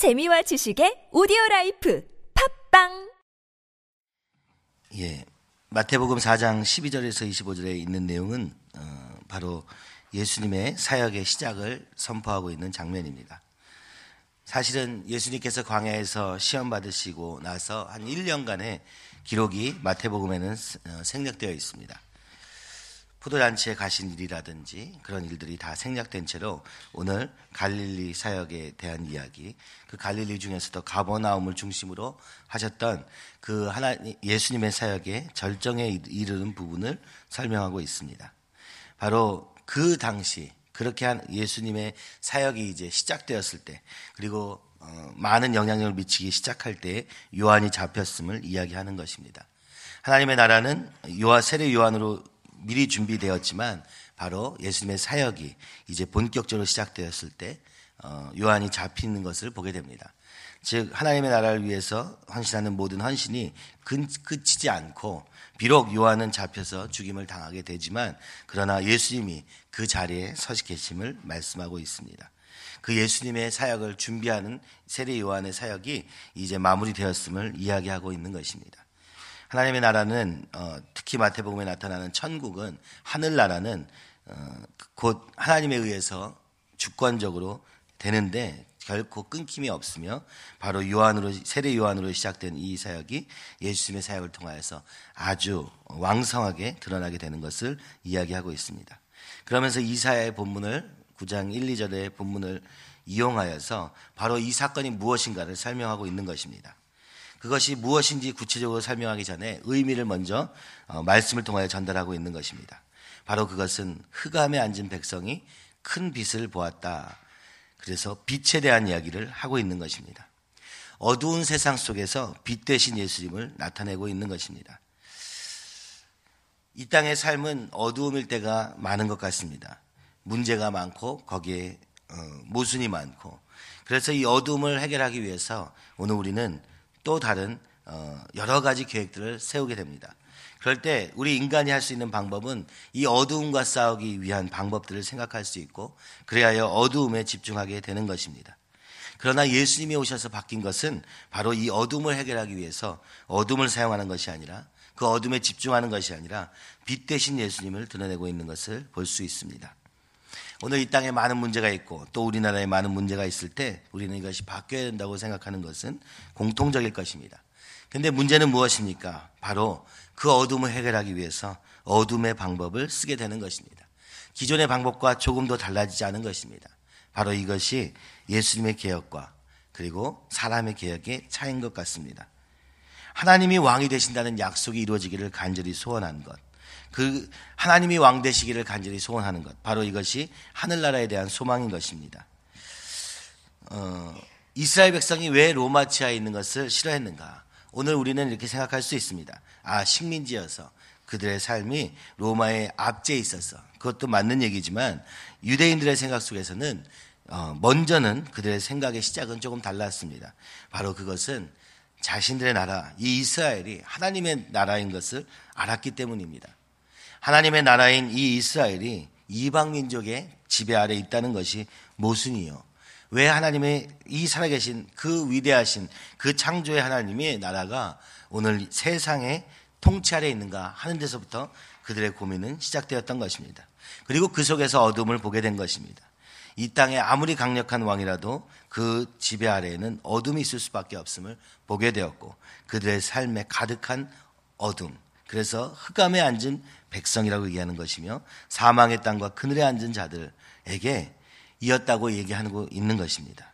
재미와 지식의 오디오 life 팟빵 예. 마태복음 4장 12절에서 25절에 있는 내용은 어, 바로 예수님의 사역의 시작을 선포하고 있는 장면입니다. 사실은 예수님께서 광야에서 시험 받으시고 나서 한 1년간의 기록이 마태복음에는 어, 생략되어 있습니다. 포도잔치에 가신 일이라든지 그런 일들이 다 생략된 채로 오늘 갈릴리 사역에 대한 이야기, 그 갈릴리 중에서도 가버나움을 중심으로 하셨던 그 하나 예수님의 사역의 절정에 이르는 부분을 설명하고 있습니다. 바로 그 당시 그렇게 한 예수님의 사역이 이제 시작되었을 때 그리고 어, 많은 영향력을 미치기 시작할 때 요한이 잡혔음을 이야기하는 것입니다. 하나님의 나라는 요한 세례 요한으로 미리 준비되었지만 바로 예수님의 사역이 이제 본격적으로 시작되었을 때 어, 요한이 잡히는 것을 보게 됩니다. 즉 하나님의 나라를 위해서 헌신하는 모든 헌신이 끝이지 않고 비록 요한은 잡혀서 죽임을 당하게 되지만 그러나 예수님이 그 자리에 서식 계심을 말씀하고 있습니다. 그 예수님의 사역을 준비하는 세례 요한의 사역이 이제 마무리되었음을 이야기하고 있는 것입니다. 하나님의 나라는 어, 특히 마태복음에 나타나는 천국은 하늘 나라는 어, 곧 하나님에 의해서 주권적으로 되는데 결코 끊김이 없으며 바로 요한으로 세례 요한으로 시작된 이 사역이 예수님의 사역을 통하여서 아주 왕성하게 드러나게 되는 것을 이야기하고 있습니다. 그러면서 이사야의 본문을 9장 1, 2절의 본문을 이용하여서 바로 이 사건이 무엇인가를 설명하고 있는 것입니다. 그것이 무엇인지 구체적으로 설명하기 전에 의미를 먼저 어, 말씀을 통하여 전달하고 있는 것입니다. 바로 그것은 흑암에 앉은 백성이 큰 빛을 보았다. 그래서 빛에 대한 이야기를 하고 있는 것입니다. 어두운 세상 속에서 빛 대신 예수님을 나타내고 있는 것입니다. 이 땅의 삶은 어두움일 때가 많은 것 같습니다. 문제가 많고 거기에 어, 모순이 많고 그래서 이 어두움을 해결하기 위해서 오늘 우리는 또 다른 어, 여러 가지 계획들을 세우게 됩니다. 그럴 때 우리 인간이 할 수 있는 방법은 이 어두움과 싸우기 위한 방법들을 생각할 수 있고 그래야 어두움에 집중하게 되는 것입니다. 그러나 예수님이 오셔서 바뀐 것은 바로 이 어둠을 해결하기 위해서 어둠을 사용하는 것이 아니라 그 어둠에 집중하는 것이 아니라 빛 대신 예수님을 드러내고 있는 것을 볼 수 있습니다. 오늘 이 땅에 많은 문제가 있고 또 우리나라에 많은 문제가 있을 때 우리는 이것이 바뀌어야 된다고 생각하는 것은 공통적일 것입니다. 근데 문제는 무엇입니까? 바로 그 어둠을 해결하기 위해서 어둠의 방법을 쓰게 되는 것입니다. 기존의 방법과 조금 더 달라지지 않은 것입니다. 바로 이것이 예수님의 개혁과 그리고 사람의 개혁의 차이인 것 같습니다. 하나님이 왕이 되신다는 약속이 이루어지기를 간절히 소원한 것. 그 하나님이 왕 되시기를 간절히 소원하는 것. 바로 이것이 하늘나라에 대한 소망인 것입니다. 어, 이스라엘 백성이 왜 로마 치하에 있는 것을 싫어했는가? 오늘 우리는 이렇게 생각할 수 있습니다. 아, 식민지여서 그들의 삶이 로마의 압제에 있어서 그것도 맞는 얘기지만 유대인들의 생각 속에서는 어, 먼저는 그들의 생각의 시작은 조금 달랐습니다. 바로 그것은 자신들의 나라, 이 이스라엘이 하나님의 나라인 것을 알았기 때문입니다. 하나님의 나라인 이 이스라엘이 이방 민족의 지배 아래 있다는 것이 모순이요. 왜 하나님의 이 살아계신 그 위대하신 그 창조의 하나님의 나라가 오늘 세상에 통치 아래 있는가 하는 데서부터 그들의 고민은 시작되었던 것입니다. 그리고 그 속에서 어둠을 보게 된 것입니다. 이 땅에 아무리 강력한 왕이라도 그 지배 아래에는 어둠이 있을 수밖에 없음을 보게 되었고 그들의 삶에 가득한 어둠. 그래서 흑암에 앉은 백성이라고 얘기하는 것이며 사망의 땅과 그늘에 앉은 자들에게 이었다고 얘기하고 있는 것입니다.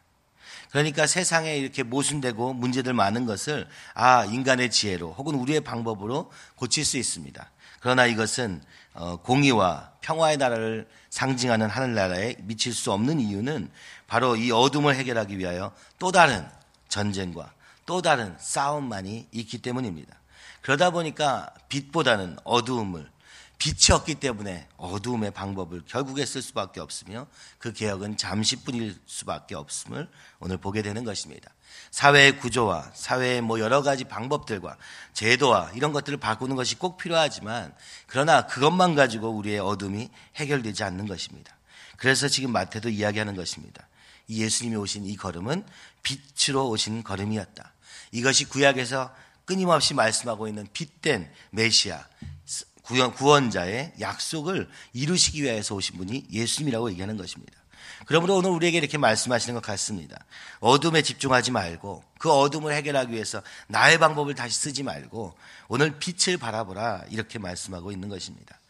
그러니까 세상에 이렇게 모순되고 문제들 많은 것을 아 인간의 지혜로 혹은 우리의 방법으로 고칠 수 있습니다. 그러나 이것은 어, 공의와 평화의 나라를 상징하는 하늘나라에 미칠 수 없는 이유는 바로 이 어둠을 해결하기 위하여 또 다른 전쟁과 또 다른 싸움만이 있기 때문입니다. 그러다 보니까 빛보다는 어두움을 빛이 없기 때문에 어두움의 방법을 결국에 쓸 수밖에 없으며 그 개혁은 잠시뿐일 수밖에 없음을 오늘 보게 되는 것입니다. 사회의 구조와 사회의 뭐 여러 가지 방법들과 제도와 이런 것들을 바꾸는 것이 꼭 필요하지만 그러나 그것만 가지고 우리의 어둠이 해결되지 않는 것입니다. 그래서 지금 마태도 이야기하는 것입니다. 이 예수님이 오신 이 걸음은 빛으로 오신 걸음이었다. 이것이 구약에서 끊임없이 말씀하고 있는 빛된 메시아, 구원자의 약속을 이루시기 위해서 오신 분이 예수님이라고 얘기하는 것입니다. 그러므로 오늘 우리에게 이렇게 말씀하시는 것 같습니다. 어둠에 집중하지 말고 그 어둠을 해결하기 위해서 나의 방법을 다시 쓰지 말고 오늘 빛을 바라보라 이렇게 말씀하고 있는 것입니다.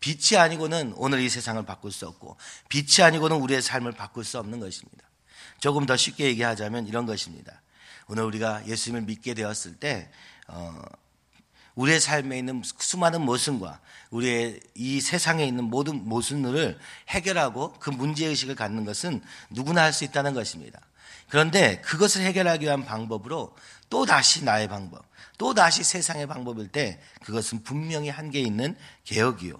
빛이 아니고는 오늘 이 세상을 바꿀 수 없고 빛이 아니고는 우리의 삶을 바꿀 수 없는 것입니다. 조금 더 쉽게 얘기하자면 이런 것입니다. 오늘 우리가 예수님을 믿게 되었을 때 어, 우리의 삶에 있는 수많은 모순과 우리의 이 세상에 있는 모든 모순을 해결하고 그 문제의식을 갖는 것은 누구나 할 수 있다는 것입니다. 그런데 그것을 해결하기 위한 방법으로 또 다시 나의 방법, 또 다시 세상의 방법일 때 그것은 분명히 한계 있는 개혁이요.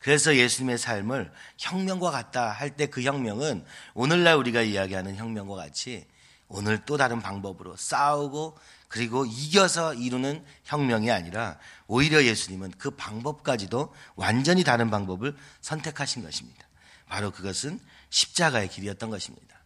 그래서 예수님의 삶을 혁명과 같다 할 때 그 혁명은 오늘날 우리가 이야기하는 혁명과 같이 오늘 또 다른 방법으로 싸우고 그리고 이겨서 이루는 혁명이 아니라 오히려 예수님은 그 방법까지도 완전히 다른 방법을 선택하신 것입니다. 바로 그것은 십자가의 길이었던 것입니다.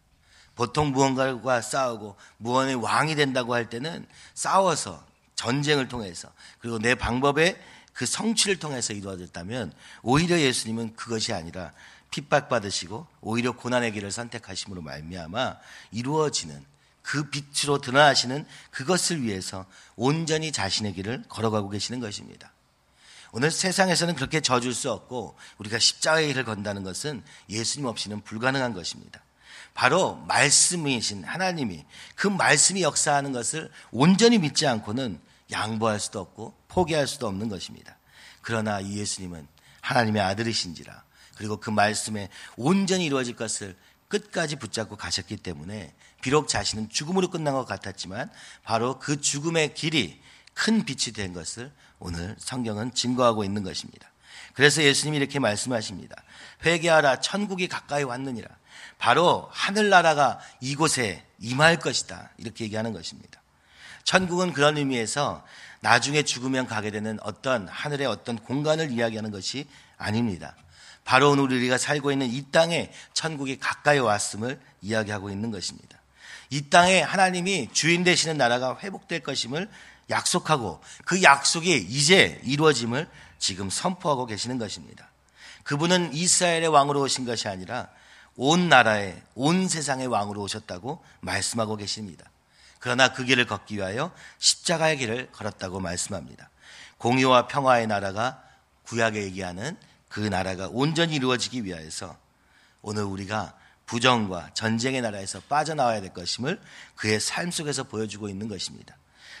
보통 무언가와 싸우고 무언의 왕이 된다고 할 때는 싸워서 전쟁을 통해서 그리고 내 방법의 그 성취를 통해서 이루어졌다면 오히려 예수님은 그것이 아니라 핍박받으시고 오히려 고난의 길을 선택하심으로 말미암아 이루어지는 그 빛으로 드러나시는 그것을 위해서 온전히 자신의 길을 걸어가고 계시는 것입니다. 오늘 세상에서는 그렇게 져줄 수 없고 우리가 십자가의 길을 건다는 것은 예수님 없이는 불가능한 것입니다. 바로 말씀이신 하나님이 그 말씀이 역사하는 것을 온전히 믿지 않고는 양보할 수도 없고 포기할 수도 없는 것입니다. 그러나 이 예수님은 하나님의 아들이신지라 그리고 그 말씀에 온전히 이루어질 것을 끝까지 붙잡고 가셨기 때문에 비록 자신은 죽음으로 끝난 것 같았지만 바로 그 죽음의 길이 큰 빛이 된 것을 오늘 성경은 증거하고 있는 것입니다. 그래서 예수님이 이렇게 말씀하십니다. 회개하라 천국이 가까이 왔느니라. 바로 하늘나라가 이곳에 임할 것이다. 이렇게 얘기하는 것입니다. 천국은 그런 의미에서 나중에 죽으면 가게 되는 어떤 하늘의 어떤 공간을 이야기하는 것이 아닙니다. 바로 오늘 우리가 살고 있는 이 땅에 천국이 가까이 왔음을 이야기하고 있는 것입니다. 이 땅에 하나님이 주인 되시는 나라가 회복될 것임을 약속하고 그 약속이 이제 이루어짐을 지금 선포하고 계시는 것입니다. 그분은 이스라엘의 왕으로 오신 것이 아니라 온 나라의 온 세상의 왕으로 오셨다고 말씀하고 계십니다. 그러나 그 길을 걷기 위하여 십자가의 길을 걸었다고 말씀합니다. 공의와 평화의 나라가 구약에 얘기하는 그 나라가 온전히 이루어지기 위하여서 오늘 우리가 부정과 전쟁의 나라에서 빠져나와야 될 것임을 그의 삶 속에서 보여주고 있는 것입니다.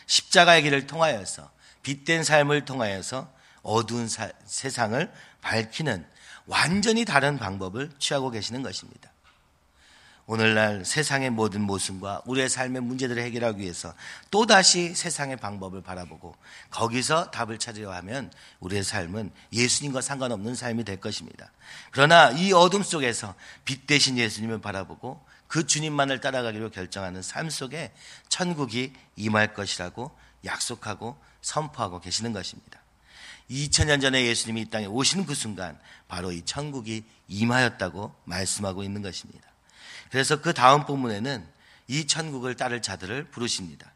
십자가의 길을 통하여서 빛된 삶을 통하여서 어두운 사, 세상을 밝히는 완전히 다른 방법을 취하고 계시는 것입니다. 오늘날 세상의 모든 모순과 우리의 삶의 문제들을 해결하기 위해서 또다시 세상의 방법을 바라보고 거기서 답을 찾으려 하면 우리의 삶은 예수님과 상관없는 삶이 될 것입니다. 그러나 이 어둠 속에서 빛 대신 예수님을 바라보고 그 주님만을 따라가기로 결정하는 삶 속에 천국이 임할 것이라고 약속하고 선포하고 계시는 것입니다. 2000년 전에 예수님이 이 땅에 오시는 그 순간 바로 이 천국이 임하였다고 말씀하고 있는 것입니다. 그래서 그 다음 부분에는 이 천국을 따를 자들을 부르십니다.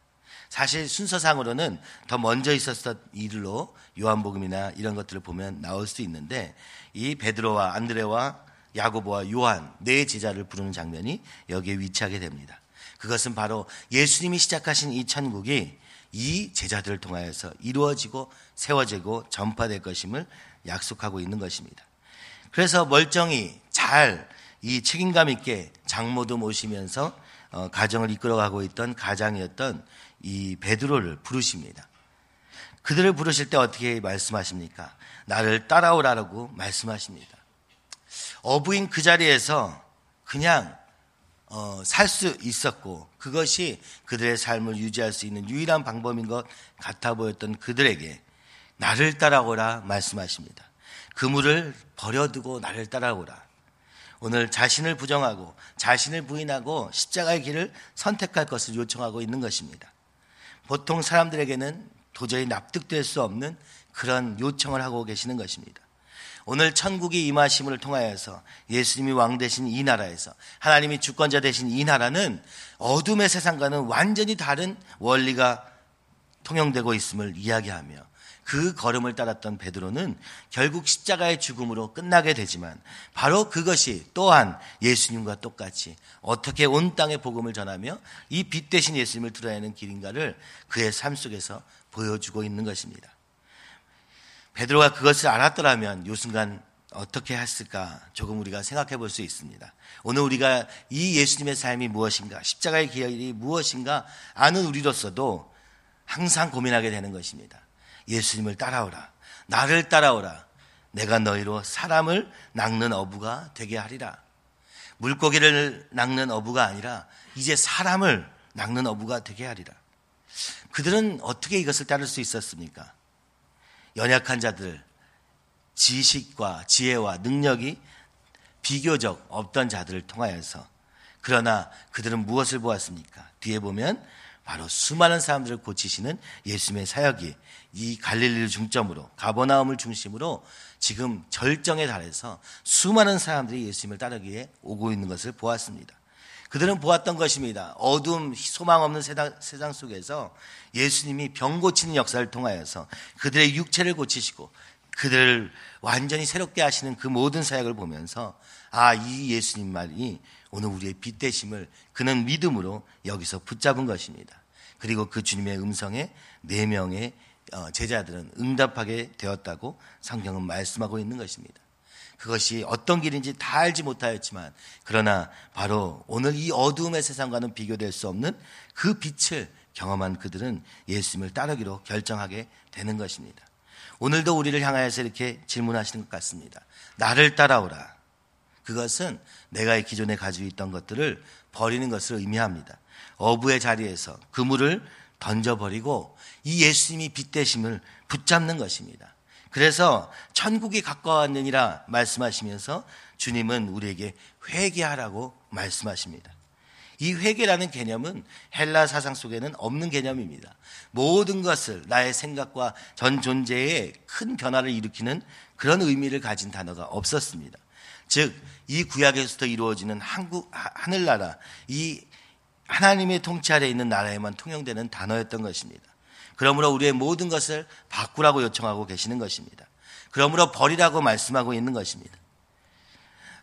사실 순서상으로는 더 먼저 있었던 일로 요한복음이나 이런 것들을 보면 나올 수 있는데 이 베드로와 안드레와 야고보와 요한 네 제자를 부르는 장면이 여기에 위치하게 됩니다. 그것은 바로 예수님이 시작하신 이 천국이 이 제자들을 통하여서 이루어지고 세워지고 전파될 것임을 약속하고 있는 것입니다. 그래서 멀쩡히 잘 이 책임감 있게 장모도 모시면서 어, 가정을 이끌어가고 있던 가장이었던 이 베드로를 부르십니다. 그들을 부르실 때 어떻게 말씀하십니까? 나를 따라오라라고 말씀하십니다. 어부인 그 자리에서 그냥 어, 살 수 있었고 그것이 그들의 삶을 유지할 수 있는 유일한 방법인 것 같아 보였던 그들에게 나를 따라오라 말씀하십니다. 그물을 버려두고 나를 따라오라. 오늘 자신을 부정하고 자신을 부인하고 십자가의 길을 선택할 것을 요청하고 있는 것입니다. 보통 사람들에게는 도저히 납득될 수 없는 그런 요청을 하고 계시는 것입니다. 오늘 천국이 임하심을 통하여서 예수님이 왕 되신 이 나라에서 하나님이 주권자 되신 이 나라는 어둠의 세상과는 완전히 다른 원리가 통용되고 있음을 이야기하며 그 걸음을 따랐던 베드로는 결국 십자가의 죽음으로 끝나게 되지만 바로 그것이 또한 예수님과 똑같이 어떻게 온 땅의 복음을 전하며 이 빛 대신 예수님을 드러내는 길인가를 그의 삶 속에서 보여주고 있는 것입니다. 베드로가 그것을 알았더라면 요 순간 어떻게 했을까 조금 우리가 생각해 볼 수 있습니다. 오늘 우리가 이 예수님의 삶이 무엇인가, 십자가의 길이 무엇인가 아는 우리로서도 항상 고민하게 되는 것입니다. 예수님을 따라오라. 나를 따라오라. 내가 너희로 사람을 낚는 어부가 되게 하리라. 물고기를 낚는 어부가 아니라 이제 사람을 낚는 어부가 되게 하리라. 그들은 어떻게 이것을 따를 수 있었습니까? 연약한 자들, 지식과 지혜와 능력이 비교적 없던 자들을 통하여서 그러나 그들은 무엇을 보았습니까? 뒤에 보면 바로 수많은 사람들을 고치시는 예수님의 사역이 이 갈릴리를 중점으로 가버나움을 중심으로 지금 절정에 달해서 수많은 사람들이 예수님을 따르기 위해 오고 있는 것을 보았습니다. 그들은 보았던 것입니다. 어둠, 소망 없는 세상, 세상 속에서 예수님이 병 고치는 역사를 통하여서 그들의 육체를 고치시고 그들을 완전히 새롭게 하시는 그 모든 사역을 보면서 아, 이 예수님 말이 오늘 우리의 빛 되심을 그는 믿음으로 여기서 붙잡은 것입니다. 그리고 그 주님의 음성에 네 명의 어, 제자들은 응답하게 되었다고 성경은 말씀하고 있는 것입니다. 그것이 어떤 길인지 다 알지 못하였지만 그러나 바로 오늘 이 어두움의 세상과는 비교될 수 없는 그 빛을 경험한 그들은 예수님을 따르기로 결정하게 되는 것입니다. 오늘도 우리를 향하여서 이렇게 질문하시는 것 같습니다. 나를 따라오라. 그것은 내가 기존에 가지고 있던 것들을 버리는 것을 의미합니다. 어부의 자리에서 그물을 던져버리고 이 예수님이 빛대심을 붙잡는 것입니다. 그래서 천국이 가까웠느니라 말씀하시면서 주님은 우리에게 회개하라고 말씀하십니다. 이 회개라는 개념은 헬라 사상 속에는 없는 개념입니다. 모든 것을 나의 생각과 전 존재에 큰 변화를 일으키는 그런 의미를 가진 단어가 없었습니다. 즉, 이 구약에서부터 이루어지는 한국, 하늘나라, 이 하나님의 통치 아래 있는 나라에만 통용되는 단어였던 것입니다. 그러므로 우리의 모든 것을 바꾸라고 요청하고 계시는 것입니다. 그러므로 버리라고 말씀하고 있는 것입니다.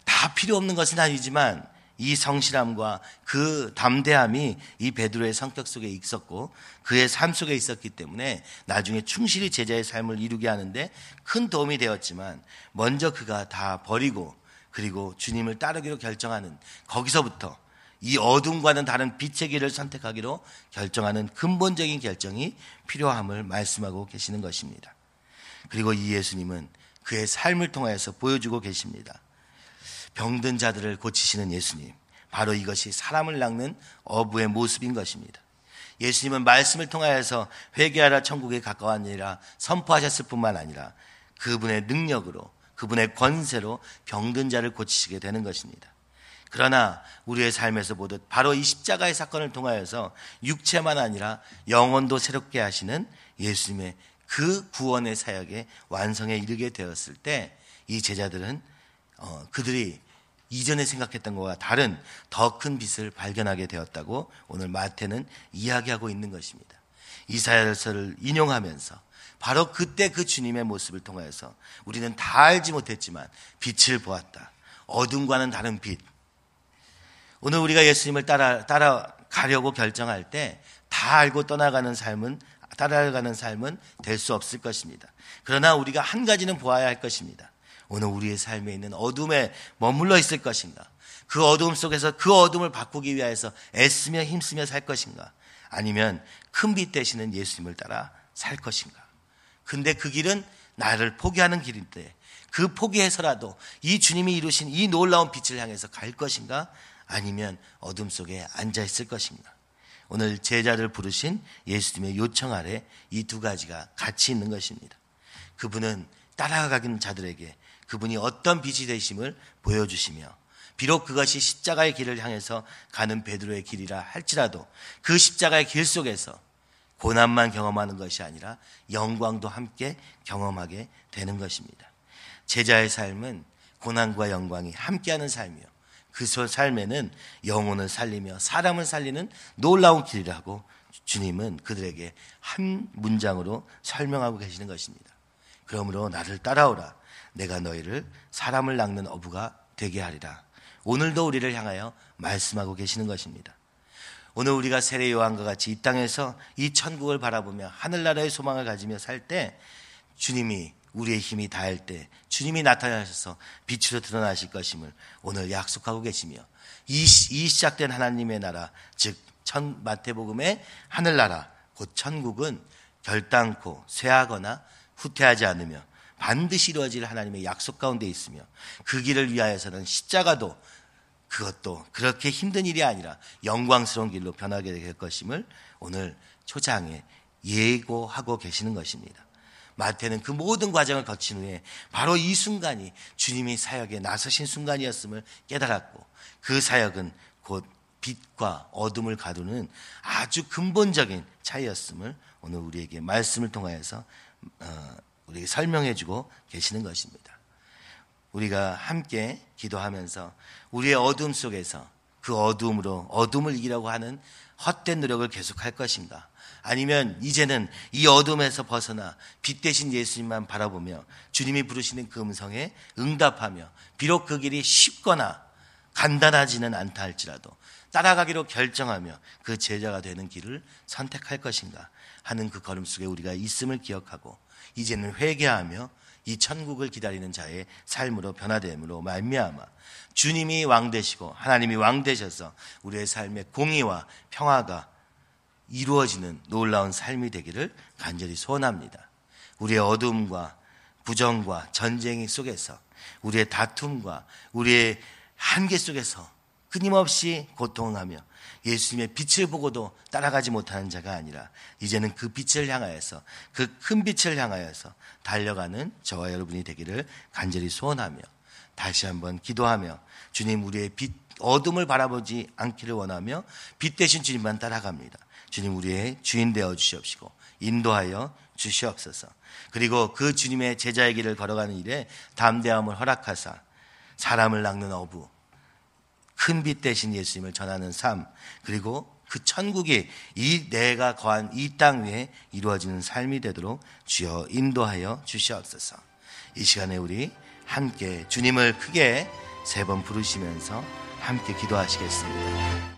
다 필요 없는 것은 아니지만 이 성실함과 그 담대함이 이 베드로의 성격 속에 있었고 그의 삶 속에 있었기 때문에 나중에 충실히 제자의 삶을 이루게 하는데 큰 도움이 되었지만 먼저 그가 다 버리고 그리고 주님을 따르기로 결정하는 거기서부터 이 어둠과는 다른 빛의 길을 선택하기로 결정하는 근본적인 결정이 필요함을 말씀하고 계시는 것입니다. 그리고 이 예수님은 그의 삶을 통하여서 보여주고 계십니다. 병든 자들을 고치시는 예수님. 바로 이것이 사람을 낚는 어부의 모습인 것입니다. 예수님은 말씀을 통하여서 회개하라 천국에 가까웠느니라 선포하셨을 뿐만 아니라 그분의 능력으로 그분의 권세로 병든 자를 고치시게 되는 것입니다. 그러나 우리의 삶에서 보듯 바로 이 십자가의 사건을 통하여서 육체만 아니라 영혼도 새롭게 하시는 예수님의 그 구원의 사역의 완성에 이르게 되었을 때 이 제자들은 어, 그들이 이전에 생각했던 것과 다른 더 큰 빛을 발견하게 되었다고 오늘 마태는 이야기하고 있는 것입니다. 이사야서를 인용하면서 바로 그때 그 주님의 모습을 통하여서 우리는 다 알지 못했지만 빛을 보았다. 어둠과는 다른 빛, 오늘 우리가 예수님을 따라, 따라가려고 결정할 때 다 알고 떠나가는 삶은, 따라가는 삶은 될 수 없을 것입니다. 그러나 우리가 한 가지는 보아야 할 것입니다. 오늘 우리의 삶에 있는 어둠에 머물러 있을 것인가? 그 어둠 속에서 그 어둠을 바꾸기 위해서 애쓰며 힘쓰며 살 것인가? 아니면 큰 빛 되시는 예수님을 따라 살 것인가? 근데 그 길은 나를 포기하는 길인데 그 포기해서라도 이 주님이 이루신 이 놀라운 빛을 향해서 갈 것인가? 아니면 어둠 속에 앉아 있을 것인가? 오늘 제자를 부르신 예수님의 요청 아래 이 두 가지가 같이 있는 것입니다. 그분은 따라가는 자들에게 그분이 어떤 빛이 되심을 보여주시며 비록 그것이 십자가의 길을 향해서 가는 베드로의 길이라 할지라도 그 십자가의 길 속에서 고난만 경험하는 것이 아니라 영광도 함께 경험하게 되는 것입니다. 제자의 삶은 고난과 영광이 함께하는 삶이요. 그 삶에는 영혼을 살리며 사람을 살리는 놀라운 길이라고 주님은 그들에게 한 문장으로 설명하고 계시는 것입니다. 그러므로 나를 따라오라. 내가 너희를 사람을 낚는 어부가 되게 하리라. 오늘도 우리를 향하여 말씀하고 계시는 것입니다. 오늘 우리가 세례 요한과 같이 이 땅에서 이 천국을 바라보며 하늘나라의 소망을 가지며 살 때 주님이 우리의 힘이 다할 때 주님이 나타나셔서 빛으로 드러나실 것임을 오늘 약속하고 계시며 이, 이 시작된 하나님의 나라 즉 천, 마태복음의 하늘나라 곧 천국은 결단코 쇠하거나 후퇴하지 않으며 반드시 이루어질 하나님의 약속 가운데 있으며 그 길을 위하여서는 십자가도 그것도 그렇게 힘든 일이 아니라 영광스러운 길로 변하게 될 것임을 오늘 초장에 예고하고 계시는 것입니다. 마태는 그 모든 과정을 거친 후에 바로 이 순간이 주님이 사역에 나서신 순간이었음을 깨달았고 그 사역은 곧 빛과 어둠을 가두는 아주 근본적인 차이였음을 오늘 우리에게 말씀을 통하여서 어, 우리에게 설명해주고 계시는 것입니다. 우리가 함께 기도하면서 우리의 어둠 속에서 그 어둠으로 어둠을 이기려고 하는 헛된 노력을 계속할 것인가? 아니면 이제는 이 어둠에서 벗어나 빛 대신 예수님만 바라보며 주님이 부르시는 그 음성에 응답하며 비록 그 길이 쉽거나 간단하지는 않다 할지라도 따라가기로 결정하며 그 제자가 되는 길을 선택할 것인가 하는 그 걸음 속에 우리가 있음을 기억하고 이제는 회개하며 이 천국을 기다리는 자의 삶으로 변화됨으로 말미암아 주님이 왕 되시고 하나님이 왕 되셔서 우리의 삶의 공의와 평화가 이루어지는 놀라운 삶이 되기를 간절히 소원합니다. 우리의 어둠과 부정과 전쟁 속에서 우리의 다툼과 우리의 한계 속에서 끊임없이 고통하며 예수님의 빛을 보고도 따라가지 못하는 자가 아니라 이제는 그 빛을 향하여서 그 큰 빛을 향하여서 달려가는 저와 여러분이 되기를 간절히 소원하며 다시 한번 기도하며 주님 우리의 빛 어둠을 바라보지 않기를 원하며 빛 대신 주님만 따라갑니다. 주님 우리의 주인 되어 주시옵시고 인도하여 주시옵소서. 그리고 그 주님의 제자의 길을 걸어가는 일에 담대함을 허락하사 사람을 낚는 어부 큰 빛 대신 예수님을 전하는 삶 그리고 그 천국이 이 내가 거한 이 땅 위에 이루어지는 삶이 되도록 주여 인도하여 주시옵소서. 이 시간에 우리 함께 주님을 크게 세 번 부르시면서 함께 기도하시겠습니다.